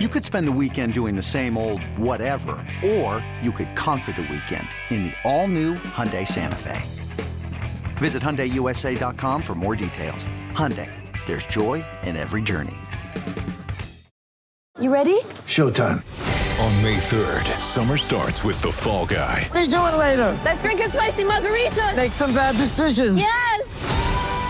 You could spend the weekend doing the same old whatever, or you could conquer the weekend in the all-new Hyundai Santa Fe. Visit HyundaiUSA.com for more details. Hyundai, there's joy in every journey. You ready? Showtime. On May 3rd, summer starts with The Fall Guy. Let's do it later. Let's drink a spicy margarita. Make some bad decisions. Yes!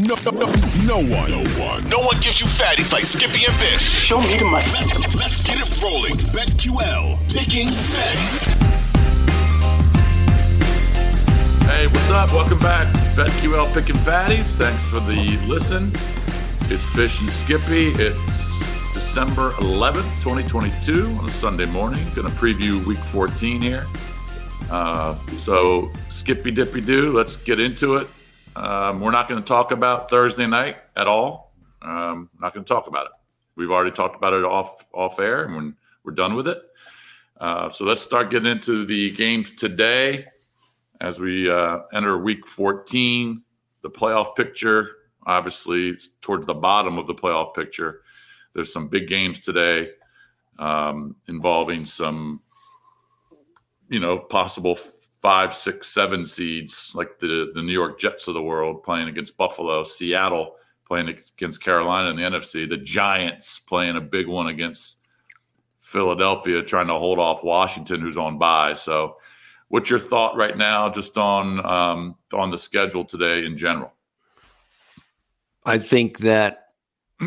No, no, no, no one, no one, no one gives you fatties like Skippy and Bish. Show me the money. Let, let's get it rolling. BetQL, picking fatties. Hey, what's up? Welcome back. BetQL Picking Fatties. Thanks for the listen. It's Bish and Skippy. It's December 11th, 2022 on a Sunday morning. Going to preview week 14 here. Uh, so, Skippy Dippy Doo, let's get into it. Um, we're not going to talk about Thursday night at all. Um, not going to talk about it. We've already talked about it off off air, and we're, we're done with it. Uh, so let's start getting into the games today as we uh, enter Week 14. The playoff picture, obviously, it's towards the bottom of the playoff picture. There's some big games today um, involving some, you know, possible five, six, seven seeds like the the New York Jets of the world playing against Buffalo, Seattle playing against Carolina in the NFC, the Giants playing a big one against Philadelphia, trying to hold off Washington, who's on bye. So, what's your thought right now, just on um, on the schedule today in general? I think that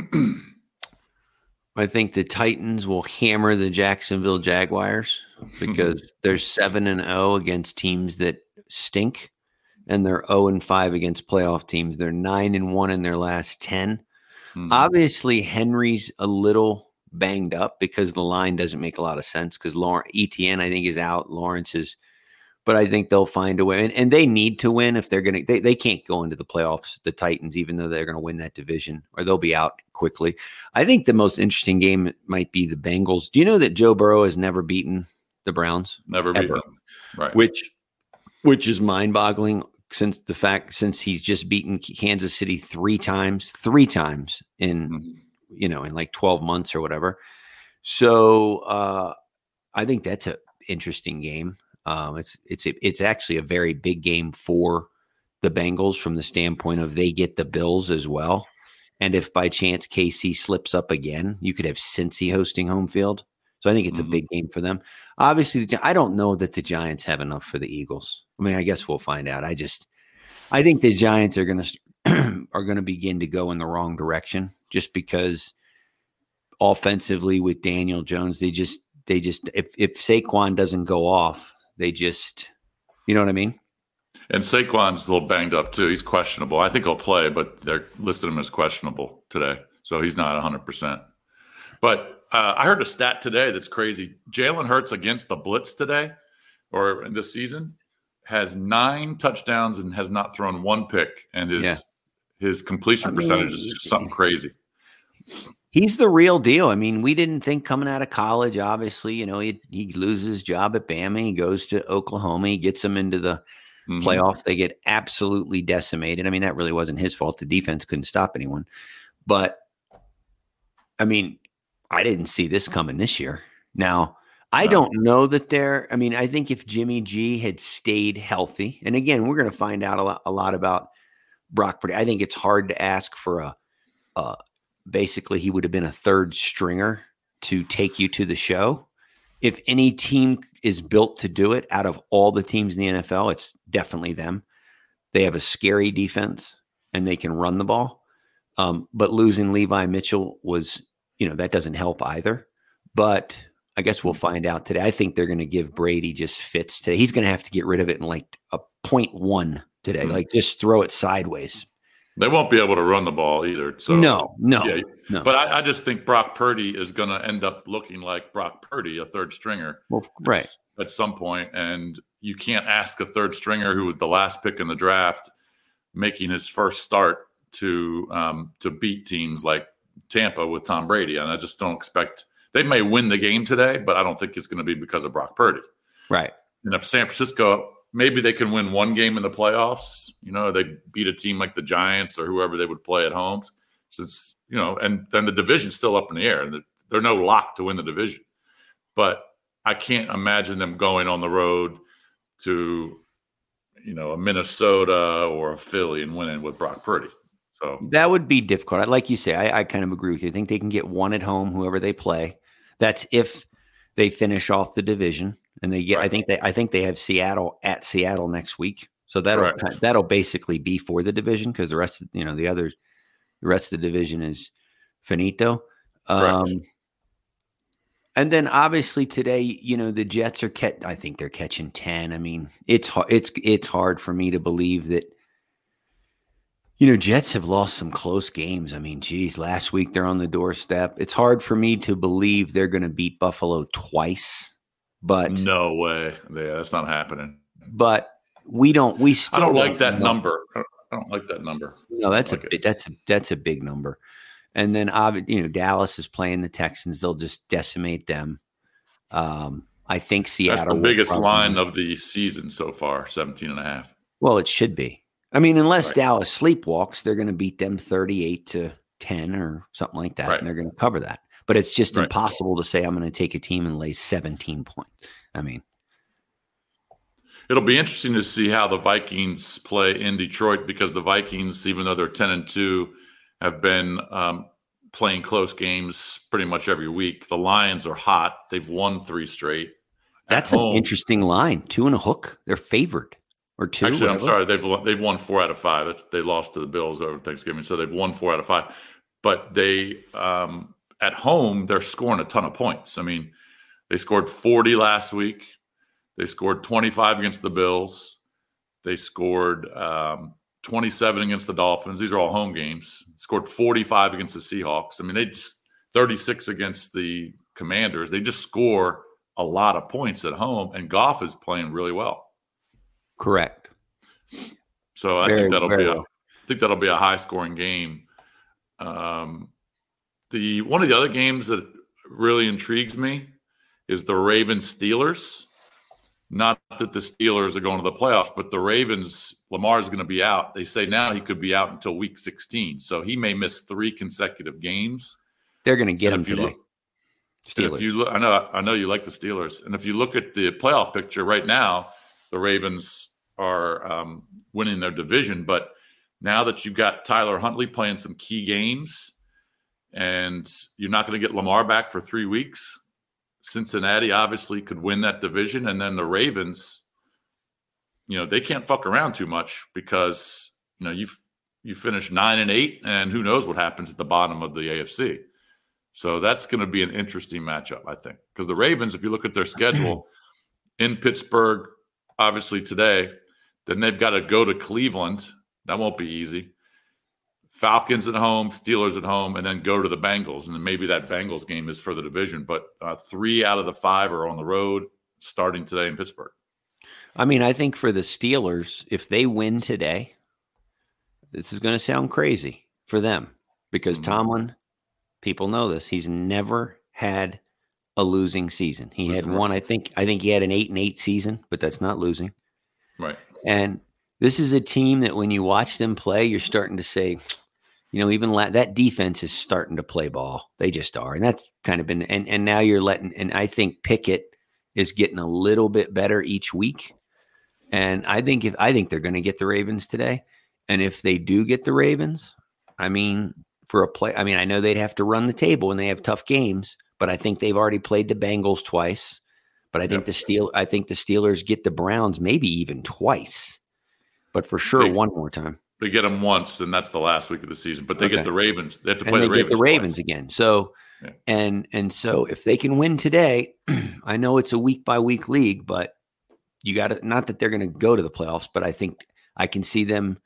I think the Titans will hammer the Jacksonville Jaguars because they're 7 and 0 against teams that stink and they're 0 and 5 against playoff teams. They're 9 and 1 in their last 10. Mhm. Obviously Henry's a little banged up because the line doesn't make a lot of sense because Lawrence ETN I think is out, Lawrence is but I think they'll find a way. And, and they need to win if they're going to, they, they can't go into the playoffs, the Titans, even though they're going to win that division or they'll be out quickly. I think the most interesting game might be the Bengals. Do you know that Joe Burrow has never beaten the Browns? Never beat Ever. them, right? Which, which is mind boggling since the fact, since he's just beaten Kansas City three times, three times in, Mhm. you know, in like 12 months or whatever. So uh, I think that's a interesting game. Um, it's it's it's actually a very big game for the Bengals from the standpoint of they get the Bills as well. And if by chance KC slips up again, you could have Cincy hosting home field. So I think it's Mhm. a big game for them. Obviously, the I don't know that the Giants have enough for the Eagles. I mean, I guess we'll find out. I just I think the Giants are going to are going to begin to go in the wrong direction just because offensively with Daniel Jones, they just they just if if Saquon doesn't go off, they just you know what I mean? And Saquon's a little banged up too. He's questionable. I think he'll play, but they're listed him as questionable today, so he's not 100. percent But uh, I heard a stat today that's crazy. Jalen Hurts against the blitz today, or this season, has nine touchdowns and has not thrown one pick, and his Yeah. his completion I mean, percentage is something crazy. He's the real deal. I mean, we didn't think coming out of college, obviously, you know, he he loses his job at Bama, he goes to Oklahoma, he gets them into the Mhm. playoff. They get absolutely decimated. I mean, that really wasn't his fault. The defense couldn't stop anyone. But I mean, I didn't see this coming this year. Now, I don't know that they're, I mean, I think if Jimmy G had stayed healthy, and again, we're going to find out a lot, a lot about Brock Purdy. I think it's hard to ask for a, uh, basically, he would have been a third stringer to take you to the show. If any team is built to do it out of all the teams in the NFL, it's definitely them. They have a scary defense and they can run the ball. Um, but losing Levi Mitchell was, you know, that doesn't help either. But I guess we'll find out today. I think they're going to give Brady just fits today. He's going to have to get rid of it in like a point one today, Mhm. like just throw it sideways. They won't be able to run the ball either. So no, no, yeah, no. But I, I just think Brock Purdy is going to end up looking like Brock Purdy, a third stringer. well, right. at some point, and you can't ask a third stringer who was the last pick in the draft making his first start to um, to beat teams like Tampa with Tom Brady, and I just don't expect they may win the game today, but I don't think it's going to be because of Brock Purdy. Right. And if San Francisco maybe they can win one game in the playoffs, you know, they beat a team like the Giants or whoever they would play at home, since you know, and then the division's still up in the air, and they're no lock to win the division. But I can't imagine them going on the road to you know a Minnesota or a Philly and winning with Brock Purdy. So that would be difficult. Like you say, I, I kind of agree with you. I think they can get one at home, whoever they play. That's if they finish off the division and they get. Right. I think they. I think they have Seattle at Seattle next week. So that'll that'll basically be for the division because the rest, of, you know, the other, the rest of the division is finito. Um, and then obviously today, you know, the Jets are catch. I think they're catching ten. I mean, it's hard. it's it's hard for me to believe that you know, Jets have lost some close games. I mean, geez, last week they're on the doorstep. It's hard for me to believe they're going to beat Buffalo twice, but no way. Yeah, that's not happening. But we don't. We still. I don't like that know. number. I don't like that number. No, that's like a it. that's a that's a big number. And then, you know, Dallas is playing the Texans. They'll just decimate them. Um, I think Seattle. That's the biggest line of the season so far, 17 and a half. Well, it should be. I mean, unless right. Dallas sleepwalks, they're going to beat them 38 to 10 or something like that. Right. And they're going to cover that. But it's just right. impossible to say I'm going to take a team and lay 17 points. I mean, it'll be interesting to see how the Vikings play in Detroit because the Vikings, even though they're 10 and 2, have been um, playing close games pretty much every week. The Lions are hot. They've won three straight. That's an interesting line. Two and a hook. They're favored or two. Actually, whatever. I'm sorry. They've they've won four out of five. They lost to the Bills over Thanksgiving, so they've won four out of five. But they um, at home they're scoring a ton of points. I mean, they scored 40 last week. They scored 25 against the Bills. They scored um, 27 against the Dolphins. These are all home games. Scored 45 against the Seahawks. I mean, they just 36 against the Commanders. They just score a lot of points at home, and Goff is playing really well. Correct. So I very, think that'll be a, well. I think that'll be a high scoring game. Um, the one of the other games that really intrigues me is the Ravens Steelers. Not that the Steelers are going to the playoffs, but the Ravens, Lamar is going to be out. They say now he could be out until week 16. So he may miss three consecutive games. They're going to get him today. Look, Steelers. If you look, I know, I know you like the Steelers, and if you look at the playoff picture right now, the Ravens are um, winning their division. But now that you've got Tyler Huntley playing some key games, and you're not going to get Lamar back for three weeks, Cincinnati obviously could win that division, and then the Ravens, you know, they can't fuck around too much because you know you you finish nine and eight, and who knows what happens at the bottom of the AFC. So that's going to be an interesting matchup, I think, because the Ravens, if you look at their schedule in Pittsburgh, obviously today, then they've got to go to Cleveland. That won't be easy. Falcons at home, Steelers at home, and then go to the Bengals. And then maybe that Bengals game is for the division. But uh, three out of the five are on the road starting today in Pittsburgh. I mean, I think for the Steelers, if they win today, this is going to sound crazy for them because mm-hmm. Tomlin, people know this, he's never had a losing season. He had one, I think, I think he had an eight and eight season, but that's not losing. Right. And this is a team that when you watch them play, you're starting to say, you know, even la- that defense is starting to play ball. They just are. And that's kind of been, and, and now you're letting, and I think Pickett is getting a little bit better each week. And I think if, I think they're going to get the Ravens today. And if they do get the Ravens, I mean, for a play, I mean, I know they'd have to run the table and they have tough games, but I think they've already played the Bengals twice. But I think yep. the Steel I think the Steelers get the Browns maybe even twice, but for sure they, one more time. They get them once, and that's the last week of the season. But they okay. get the Ravens. They have to play the Ravens. the Ravens twice. again. So yeah. and and so if they can win today, I know it's a week by week league, but you got to not that they're going to go to the playoffs, but I think I can see them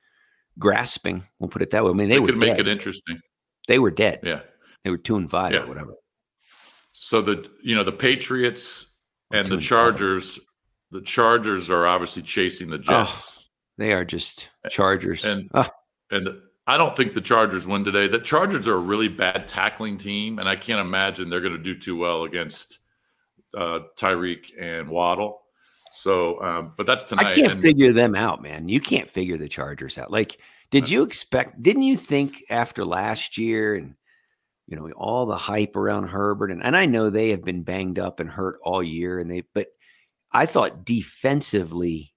grasping. We'll put it that way. I mean, they, they could make it interesting. They were dead. Yeah, they were two and five yeah. or whatever. So the you know the Patriots and the Chargers, the Chargers are obviously chasing the Jets. They are just Chargers. And Ah, and I don't think the Chargers win today. The Chargers are a really bad tackling team, and I can't imagine they're going to do too well against uh, Tyreek and Waddle. So, um, but that's tonight. I can't and- figure them out, man. You can't figure the Chargers out. Like, did you expect? Didn't you think after last year and you know all the hype around Herbert and and I know they have been banged up and hurt all year, and they but I thought defensively,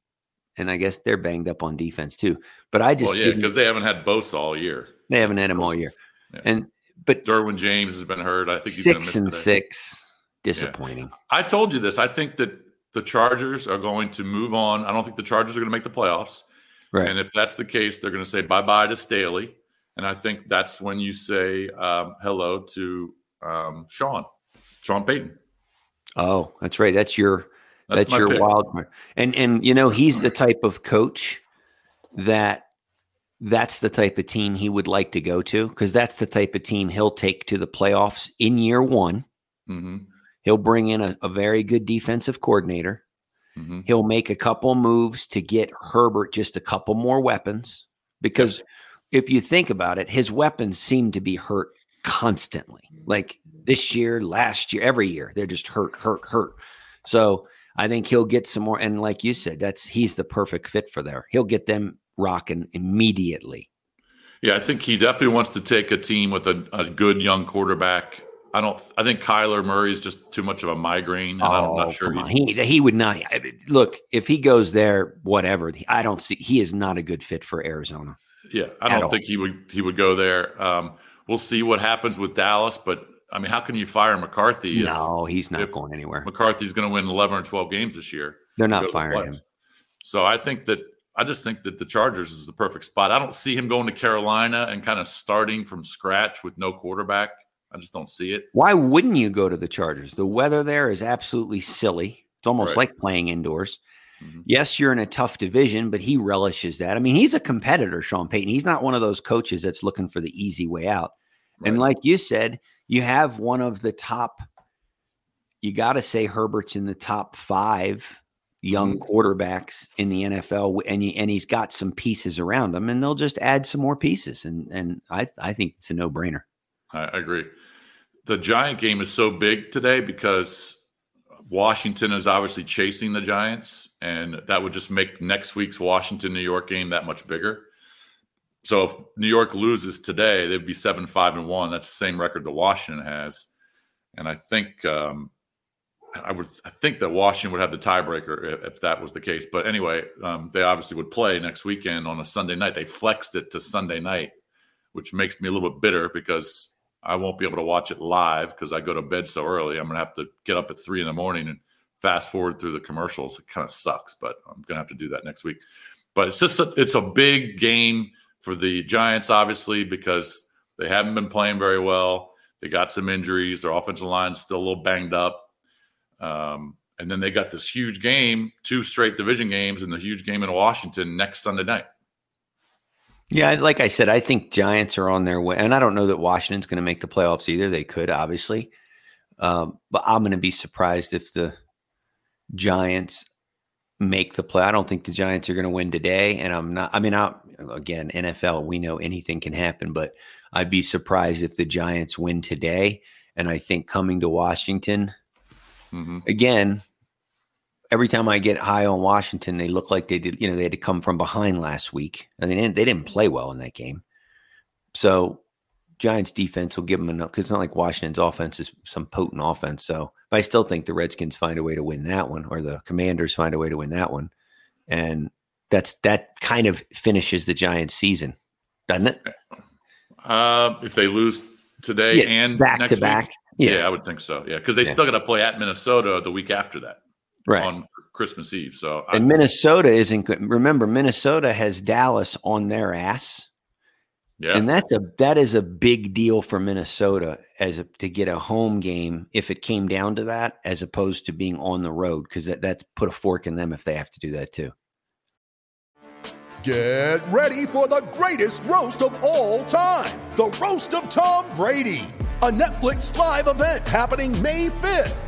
and I guess they're banged up on defense too. But I just well, yeah, because they haven't had Bosa all year. they haven't had him all year, Yeah. and but Derwin James has been hurt. I think he's six and today. six, disappointing. I told you this. I think that the Chargers are going to move on. I don't think the Chargers are going to make the playoffs. Right. And if that's the case, they're going to say bye bye to Staley. And I think that's when you say um, hello to um, Sean, Sean Payton. Oh, that's right. That's your That's that's, your pick. wild card. And and you know, he's the type of coach that that's the type of team he would like to go to because that's the type of team he'll take to the playoffs in year one. hmm He'll bring in a, a very good defensive coordinator. hmm He'll make a couple moves to get Herbert just a couple more weapons because if you think about it, his weapons seem to be hurt constantly. Like this year, last year, every year, they're just hurt, hurt, hurt. So I think he'll get some more. And like you said, that's he's the perfect fit for there. He'll get them rocking immediately. Yeah, I think he definitely wants to take a team with a, a good young quarterback. I don't. I think Kyler Murray is just too much of a migraine, and I'm not oh, sure. Oh, on. he- He he would not I mean, look if he goes there. Whatever. I don't see. He is not a good fit for Arizona. Yeah, I don't all. think he would he would go there. Um, we'll see what happens with Dallas, but I mean, how can you fire McCarthy? if No, he's not going anywhere. McCarthy's going to win 11 or 12 games this year. They're not firing him. So I think that I just think that the Chargers is the perfect spot. I don't see him going to Carolina and kind of starting from scratch with no quarterback. I just don't see it. Why wouldn't you go to the Chargers? The weather there is absolutely silly. It's almost Right. like playing indoors. Mhm. Yes, you're in a tough division, but he relishes that. I mean, he's a competitor, Sean Payton. He's not one of those coaches that's looking for the easy way out. And like you said, you have one of the top, you got to say Herbert's in the top five young Mm-hmm. quarterbacks in the NFL, and, he, and he's got some pieces around him, and they'll just add some more pieces. And, and I, I think it's a no brainer. I I agree. The Giant game is so big today because Washington is obviously chasing the Giants, and that would just make next week's Washington New York game that much bigger. So if New York loses today, they'd be seven five and one. That's the same record that Washington has, and I think um, I would I think that Washington would have the tiebreaker if, if that was the case. But anyway, um, they obviously would play next weekend on a Sunday night. They flexed it to Sunday night, which makes me a little bit bitter because I won't be able to watch it live because I go to bed so early. I'm going to have to get up at three in the morning and fast forward through the commercials. It kind of sucks, but I'm going to have to do that next week. But it's just a, it's a big game for the Giants, obviously, because they haven't been playing very well. They got some injuries. Their offensive line's still a little banged up. Um, and then they got this huge game, two straight division games, and the huge game in Washington next Sunday night. Yeah, like I said, I think Giants are on their way, and I don't know that Washington's going to make the playoffs either. They could, obviously, um, but I'm going to be surprised if the Giants make the play. I don't think the Giants are going to win today, and I'm not. I mean, I, again, NFL, we know anything can happen, but I'd be surprised if the Giants win today. And I think coming to Washington hmm again, every time I get high on Washington, they look like they did. You know, they had to come from behind last week, and they didn't. They didn't play well in that game. So, Giants defense will give them enough because it's not like Washington's offense is some potent offense. So, but I still think the Redskins find a way to win that one, or the Commanders find a way to win that one, and that's that kind of finishes the Giants' season, doesn't it? Uh, if they lose today Yeah, and back next to week, back. yeah. Yeah, I would think so. Yeah, because they Yeah. still got to play at Minnesota the week after that right. on Christmas Eve. So I, and Minnesota isn't good. Remember, Minnesota has Dallas on their ass. yeah, And that's a that is a big deal for Minnesota as a to get a home game if it came down to that, as opposed to being on the road, because that, that's put a fork in them if they have to do that too. Get ready for the greatest roast of all time the Roast of Tom Brady, a Netflix live event happening May 5th.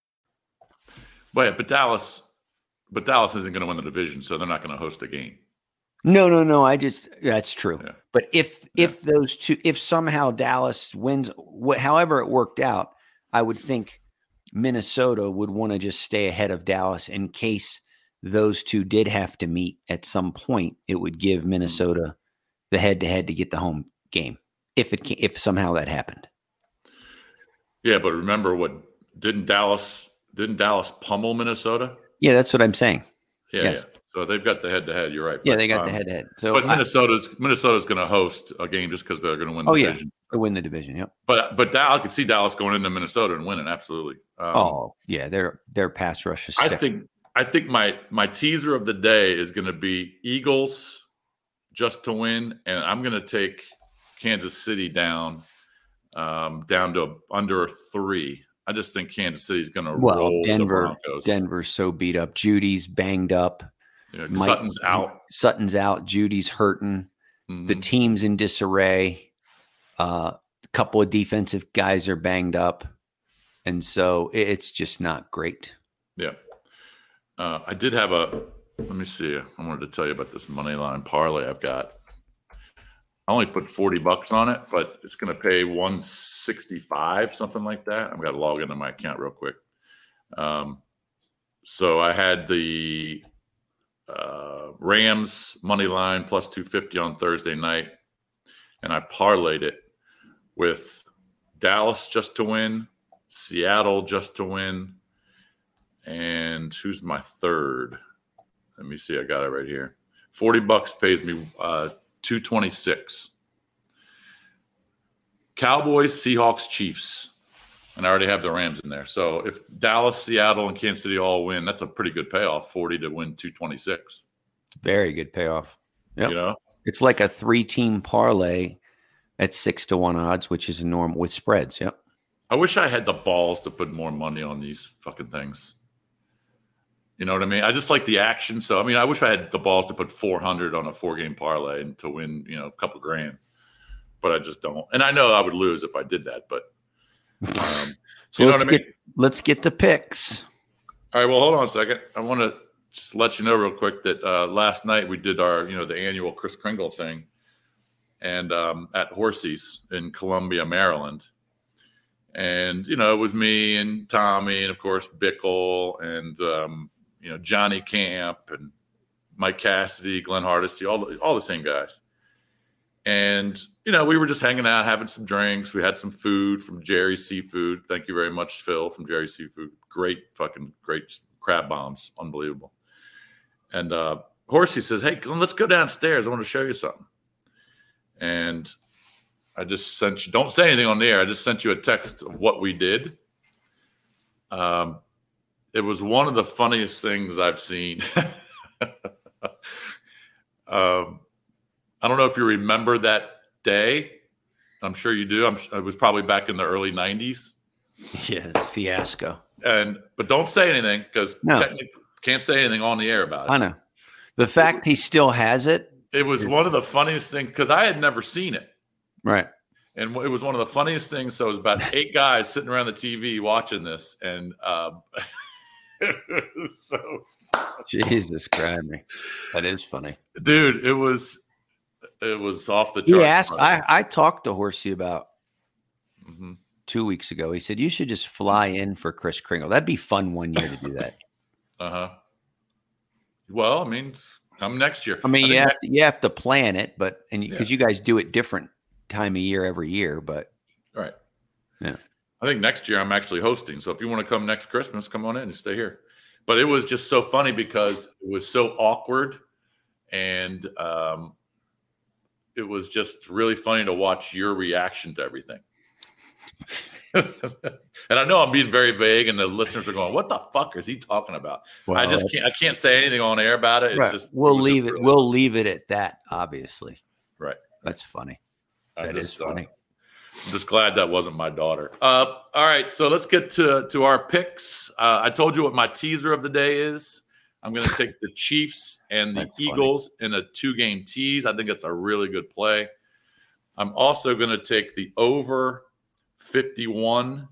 But but Dallas, but Dallas isn't going to win the division, so they're not going to host a game. No, no, no. I just that's true. Yeah. But if if those two, if somehow Dallas wins, what, however it worked out, I would think Minnesota would want to just stay ahead of Dallas in case those two did have to meet at some point. It would give hmm. Minnesota the head to head to get the home game if it ca- if somehow that happened. Yeah, but remember what didn't Dallas didn't Dallas pummel Minnesota? Yeah, that's what I'm saying. Yeah, Yes. yeah. So they've got the head to head. You're right. Yeah, But, they got the um, head to head. So but I- Minnesota's Minnesota's going to host a game just because they're going to win the oh yeah, division. they win the division. Yep. But but Dallas, I could see Dallas going into Minnesota and winning. Absolutely. Um, oh yeah, their their pass rush is. I sick. think I think my my teaser of the day is going to be Eagles just to win, and I'm going to take Kansas City down um, down to under three. I just think Kansas City's going to well, roll the Denver, Broncos. Denver's so beat up. Jeudy's banged up. Know, Mike- Sutton's out. Sutton's out. Jeudy's hurting. The Mhm. team's in disarray. Uh, a couple of defensive guys are banged up, and so it's just not great. Yeah. Uh, I did have a. Let me see. I wanted to tell you about this money line parlay I've got. I only put forty bucks on it, but it's going to pay one sixty five, something like that. I've got to log into my account real quick. Um, so I had the uh, Rams money line plus two fifty on Thursday night, and I parlayed it with Dallas just to win, Seattle just to win, and who's my third? Let me see. I got it right here. 40 bucks pays me uh, 226. Cowboys, Seahawks, Chiefs. And I already have the Rams in there. So if Dallas, Seattle, and Kansas City all win, that's a pretty good payoff 40 to win 226. Very good payoff. Yep. You know? It's like a three-team parlay at six to one odds, which is a normal with spreads. Yep. I wish I had the balls to put more money on these fucking things. You know what I mean? I just like the action. So I mean, I wish I had the balls to put 400 on a four game parlay and to win, you know, a couple grand. But I just don't. And I know I would lose if I did that. But um, So you know let's what I mean? get let's get the picks. All right. Well, hold on a second. I want to just let you know real quick that uh, last night we did our, you know, the annual Kris Kringle thing, and um, at Horsey's in Columbia, Maryland. And you know, it was me and Tommy, and of course Bickle, and um, you know Johnny Camp, and Mike Cassidy, Glenn Hardesty, all the, all the same guys. And you know, we were just hanging out, having some drinks. We had some food from Jerry's Seafood. Thank you very much, Phil, from Jerry's Seafood. Great, fucking great crab bombs, unbelievable. And uh, Horsey says, "Hey, Glenn, let's go downstairs. I want to show you something." And I just sent you. Don't say anything on the air. I just sent you a text of what we did. Um, it was one of the funniest things I've seen. um, I don't know if you remember that day. I'm sure you do. I'm, it was probably back in the early '90s. Yes, fiasco. And but don't say anything because No. technically can't say anything on the air about it. I know. The fact he still has it, It was one of the funniest things because I had never seen it. right? And it was one of the funniest things. So it was about eight guys sitting around the TV watching this, and um, so Jesus Christ. That is funny. dude, it was it was off the He charts. asked. I I talked to Horsey about Mhm. two weeks ago. He said you should just fly in for Kris Kringle. That'd be fun one year to do that. Uh-huh. Well, I mean, come next year. I mean, you have next- to, you have to plan it, but and because you guys do it different time of year every year, but Right. Yeah. I think next year I'm actually hosting. So if you want to come next Christmas, come on in and stay here. But it was just so funny because it was so awkward and um, it was just really funny to watch your reaction to everything. and I know I'm being very vague, and the listeners are going, "What the fuck is he talking about?" I just can't. I can't say anything on air about it. It's right. just we'll just leave it. really- We'll leave it at that. Obviously, right. That's funny. I That is just, uh, funny. I'm just glad that wasn't my daughter. Uh, all right, so let's get to to our picks. Uh, I told you what my teaser of the day is. I'm going to take the Chiefs and the That's funny. Eagles in a two game tease. I think that's a really good play. I'm also going to take the over 51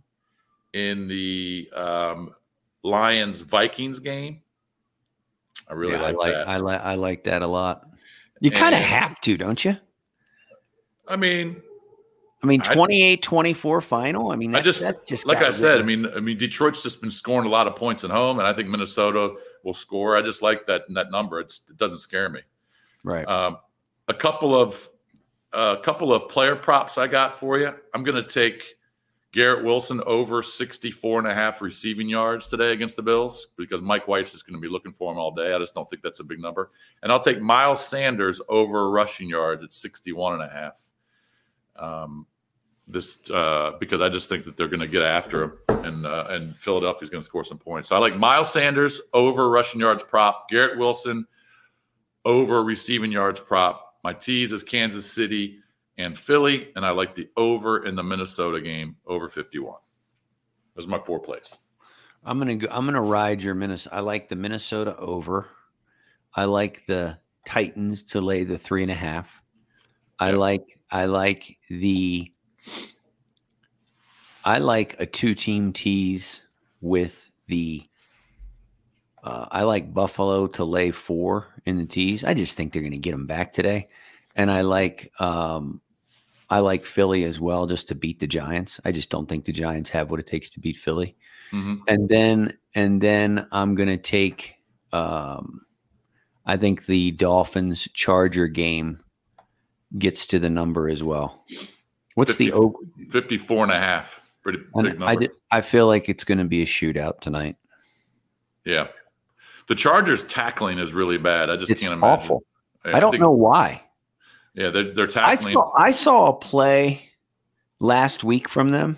in the um, Lions Vikings game. I really Yeah, like, I like that. I like I like that a lot. You kind of have to, don't you? I mean, I mean, I- 28-24 final. I mean, I just, that's just like I said. I mean, I mean, Detroit's just been scoring a lot of points at home, and I think Minnesota will score. I just like that that number. It's, it doesn't scare me. right. Um, a couple of a couple of player props I got for you. I'm going to take Garrett Wilson over 64 and a half receiving yards today against the Bills because Mike White's just going to be looking for him all day. I just don't think that's a big number. And I'll take Miles Sanders over rushing yards at 61 and a half. Um, this uh, because I just think that they're going to get after him, and uh, and Philadelphia's going to score some points. So I like Miles Sanders over rushing yards prop, Garrett Wilson over receiving yards prop. My tease is Kansas City and Philly, and I like the over in the Minnesota game over 51. Those are my four plays. I'm gonna go. I'm gonna ride your Minnesota. I like the Minnesota over. I like the Titans to lay the three and a half. I like. I like the. I like a two-team tease with the. Uh, I like Buffalo to lay four in the tease. I just think they're going to get them back today, and I like. Um, I like Philly as well, just to beat the Giants. I just don't think the Giants have what it takes to beat Philly Mhm. and then and then I'm gonna take um I think the Dolphins Charger game gets to the number as well. What's the 50 over? 54 and a half. Pretty big number. I, I feel like it's gonna be a shootout tonight. yeah. The Chargers tackling is really bad. I just It's can't imagine. awful. Yeah, I don't think- know why. Yeah, they're, they're I tackling. saw I saw a play last week from them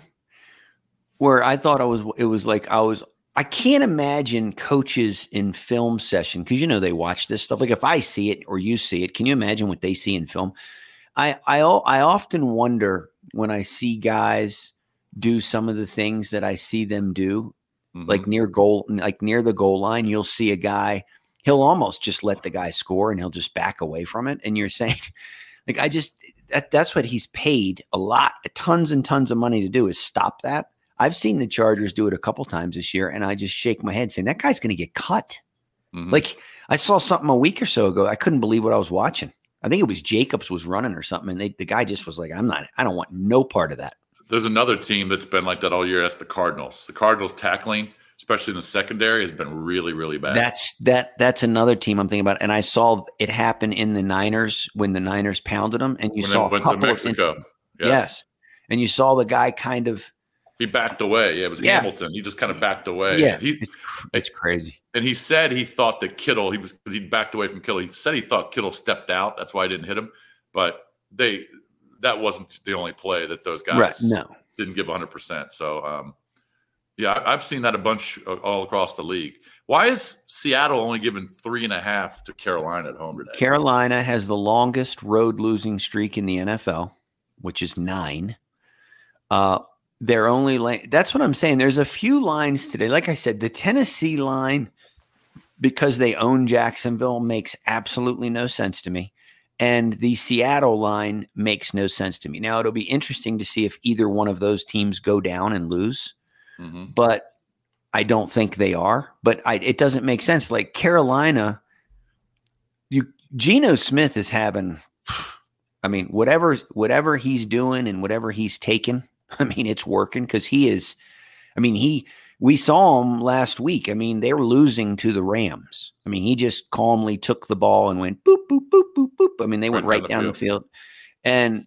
where I thought I was it was like I was I can't imagine coaches in film session because you know they watch this stuff. Like if I see it or you see it, can you imagine what they see in film? I I I often wonder when I see guys do some of the things that I see them do, Mhm. like near goal, like near the goal line. You'll see a guy. He'll almost just let the guy score and he'll just back away from it. And you're saying, like, I just that that's what he's paid a lot, tons and tons of money to do is stop that. I've seen the Chargers do it a couple times this year, and I just shake my head saying that guy's going to get cut. Mhm. Like I saw something a week or so ago. I couldn't believe what I was watching. I think it was Jacobs was running or something, and they, the guy just was like, "I'm not. I don't want no part of that." There's another team that's been like that all year. That's the Cardinals. The Cardinals tackling, especially in the secondary, has been really, really bad. That's that. That's another team I'm thinking about, and I saw it happen in the Niners when the Niners pounded them, and you when saw they a went to couple of Mexico. yes. Yes. and you saw the guy kind of He backed away. Yeah, it was Yeah. Hamilton. He just kind of backed away. yeah. He's, it's, it's crazy. and he said he thought that Kittle, he was because he backed away from Kittle. He said he thought Kittle stepped out. That's why he didn't hit him. But they that wasn't the only play that those guys Right? No, didn't give 100%. So, um, yeah, I've seen that a bunch uh, all across the league. Why is Seattle only giving three and a half to Carolina at home today? Carolina has the longest road losing streak in the NFL, which is nine. Uh, they're only la- that's what I'm saying. There's a few lines today. Like I said, the Tennessee line, because they own Jacksonville, makes absolutely no sense to me. And the Seattle line makes no sense to me. Now, it'll be interesting to see if either one of those teams go down and lose, Mhm. but I don't think they are. But I, it doesn't make sense. Like Carolina, you Geno Smith is having, I mean, whatever whatever he's doing and whatever he's taken, I mean, it's working because he is. I mean, he we saw him last week. I mean, they were losing to the Rams. I mean, he just calmly took the ball and went boop boop boop boop boop. I mean, they went Right right down down the the field, and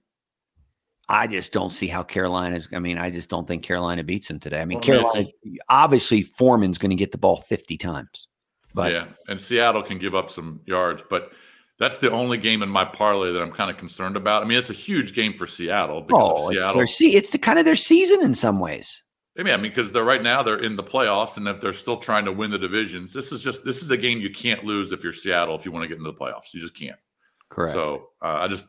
I just don't see how Carolina's. I mean, I just don't think Carolina beats them today. I mean, Well, Carolina obviously Foreman's going to get the ball 50 times. But yeah, and Seattle can give up some yards, but that's the only game in my parlay that I'm kind of concerned about. I mean, it's a huge game for Seattle because oh, of it's Seattle. their se- it's the kind of their season in some ways. I mean, because they're right now they're in the playoffs, and if they're still trying to win the divisions, this is just this is a game you can't lose if you're Seattle if you want to get into the playoffs. You just can't. Correct. So uh, I just,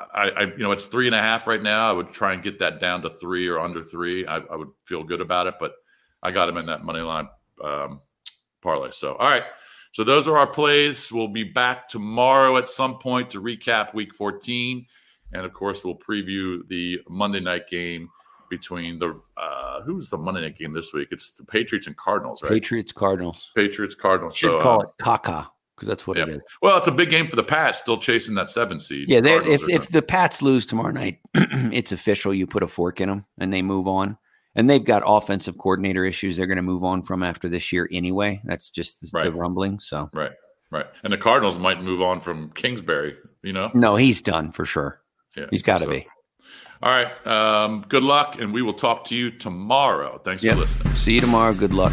I, I, you know, it's three and a half right now. I would try and get that down to three or under three. I, I would feel good about it, but I got him in that money line um, parlay. So all right. So those are our plays. We'll be back tomorrow at some point to recap Week 14, and of course we'll preview the Monday night game between the uh, who's the Monday night game this week? It's the Patriots and Cardinals, right? Patriots Cardinals. Patriots Cardinals. Should so, call uh, it Kaka because that's what it yeah. is. Well, it's a big game for the Pats, still chasing that seven seed. Yeah, if if the Pats lose tomorrow night, it's official. You put a fork in them, and they move on. And they've got offensive coordinator issues. They're going to move on from after this year anyway. That's just the, the rumbling. So Right, right. And the Cardinals might move on from Kingsbury, you know? no, he's done for sure. Yeah. He's got to so- be. All right. Um, good luck, and we will talk to you tomorrow. Thanks Yep. for listening. See you tomorrow. Good luck.